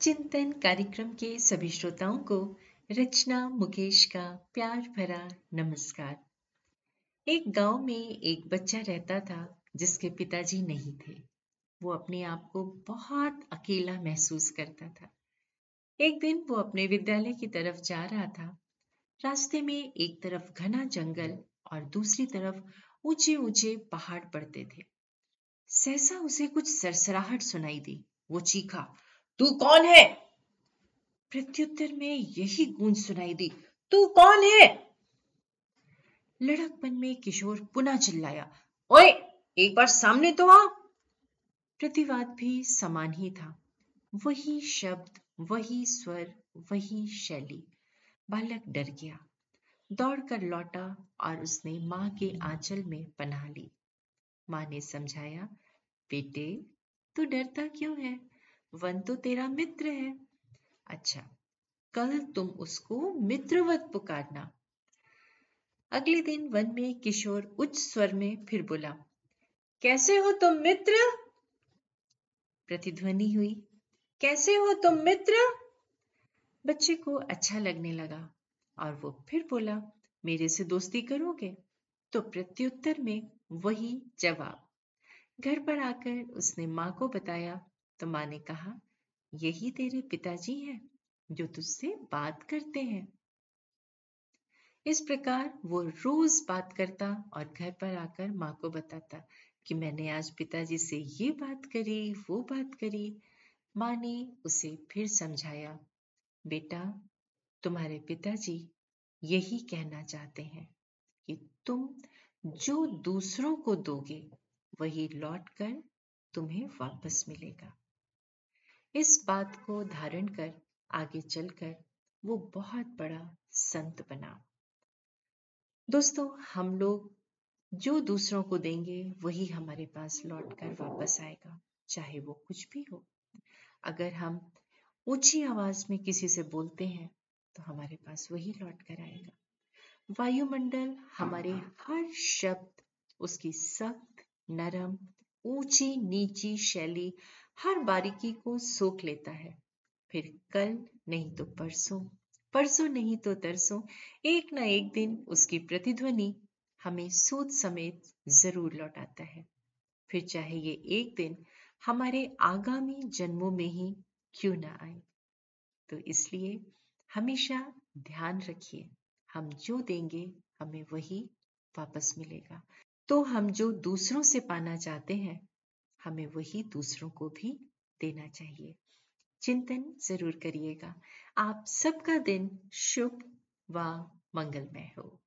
चिंतन कार्यक्रम के सभी श्रोताओं को रचना मुकेश का प्यार भरा नमस्कार। एक गाँव में एक बच्चा रहता था जिसके पिताजी नहीं थे। वो अपने आप को बहुत अकेला महसूस करता था। एक दिन वो अपने विद्यालय की तरफ़ जा रहा था। रास्ते में एक तरफ़ घना जंगल और दूसरी तरफ़ ऊँचे ऊँचे पहाड़ पड़ते थे। सहसा उसे कुछ सरसराहट सुनाई दी। वो चीखा तू कौन है? प्रत्युत्तर में यही गूंज सुनाई दी, तू कौन है? लड़कपन में किशोर पुनः चिल्लाया, ओए, एक बार सामने तो आ। प्रतिवाद भी समान ही था, वही शब्द, वही स्वर, वही शैली। बालक डर गया, दौड़कर लौटा और उसने माँ के आंचल में पनाह ली। माँ ने समझाया, बेटे, तू डरता क्यों है? वन तो तेरा मित्र है। अच्छा कल तुम उसको मित्रवत पुकारना। अगले दिन वन में किशोर उच्च स्वर में फिर बोला, कैसे हो तुम मित्र? प्रतिध्वनि हुई, कैसे हो तुम मित्र? बच्चे को अच्छा लगने लगा और वो फिर बोला, मेरे से दोस्ती करोगे? तो प्रत्युत्तर में वही जवाब। घर पर आकर उसने माँ को बताया तो माँ ने कहा, यही तेरे पिताजी हैं, जो तुझसे बात करते हैं। इस प्रकार वो रोज बात करता और घर पर आकर माँ को बताता कि मैंने आज पिताजी से ये बात करी, वो बात करी। माँ ने उसे फिर समझाया, बेटा, तुम्हारे पिताजी यही कहना चाहते हैं कि तुम जो दूसरों को दोगे, वही लौट कर तुम्हें वापस मिलेगा। इस बात को धारण कर आगे चलकर वो बहुत बड़ा संत बना। दोस्तों, हम लोग जो दूसरों को देंगे, वही हमारे पास लौट कर वापस आएगा, चाहे वो कुछ भी हो। अगर हम ऊँची आवाज़ में किसी से बोलते हैं तो हमारे पास वही लौट कर आएगा। वायुमंडल हमारे हर शब्द, उसकी सख्त, नरम ऊँची नीची शैली हर बारीकी को सोख लेता है। फिर कल नहीं तो परसों परसों नहीं तो तरसों एक ना एक दिन उसकी प्रतिध्वनि हमें सोच समेत ज़रूर लौटाता है। फिर चाहे ये एक दिन हमारे आगामी जन्मों में ही क्यों ना आए। तो इसलिए हमेशा ध्यान रखिए, हम जो देंगे हमें वही वापस मिलेगा। तो हम जो दूसरों से पाना चाहते हैं हमें वही दूसरों को भी देना चाहिए। चिंतन ज़रूर करिएगा। आप सबका दिन शुभ व मंगलमय हो।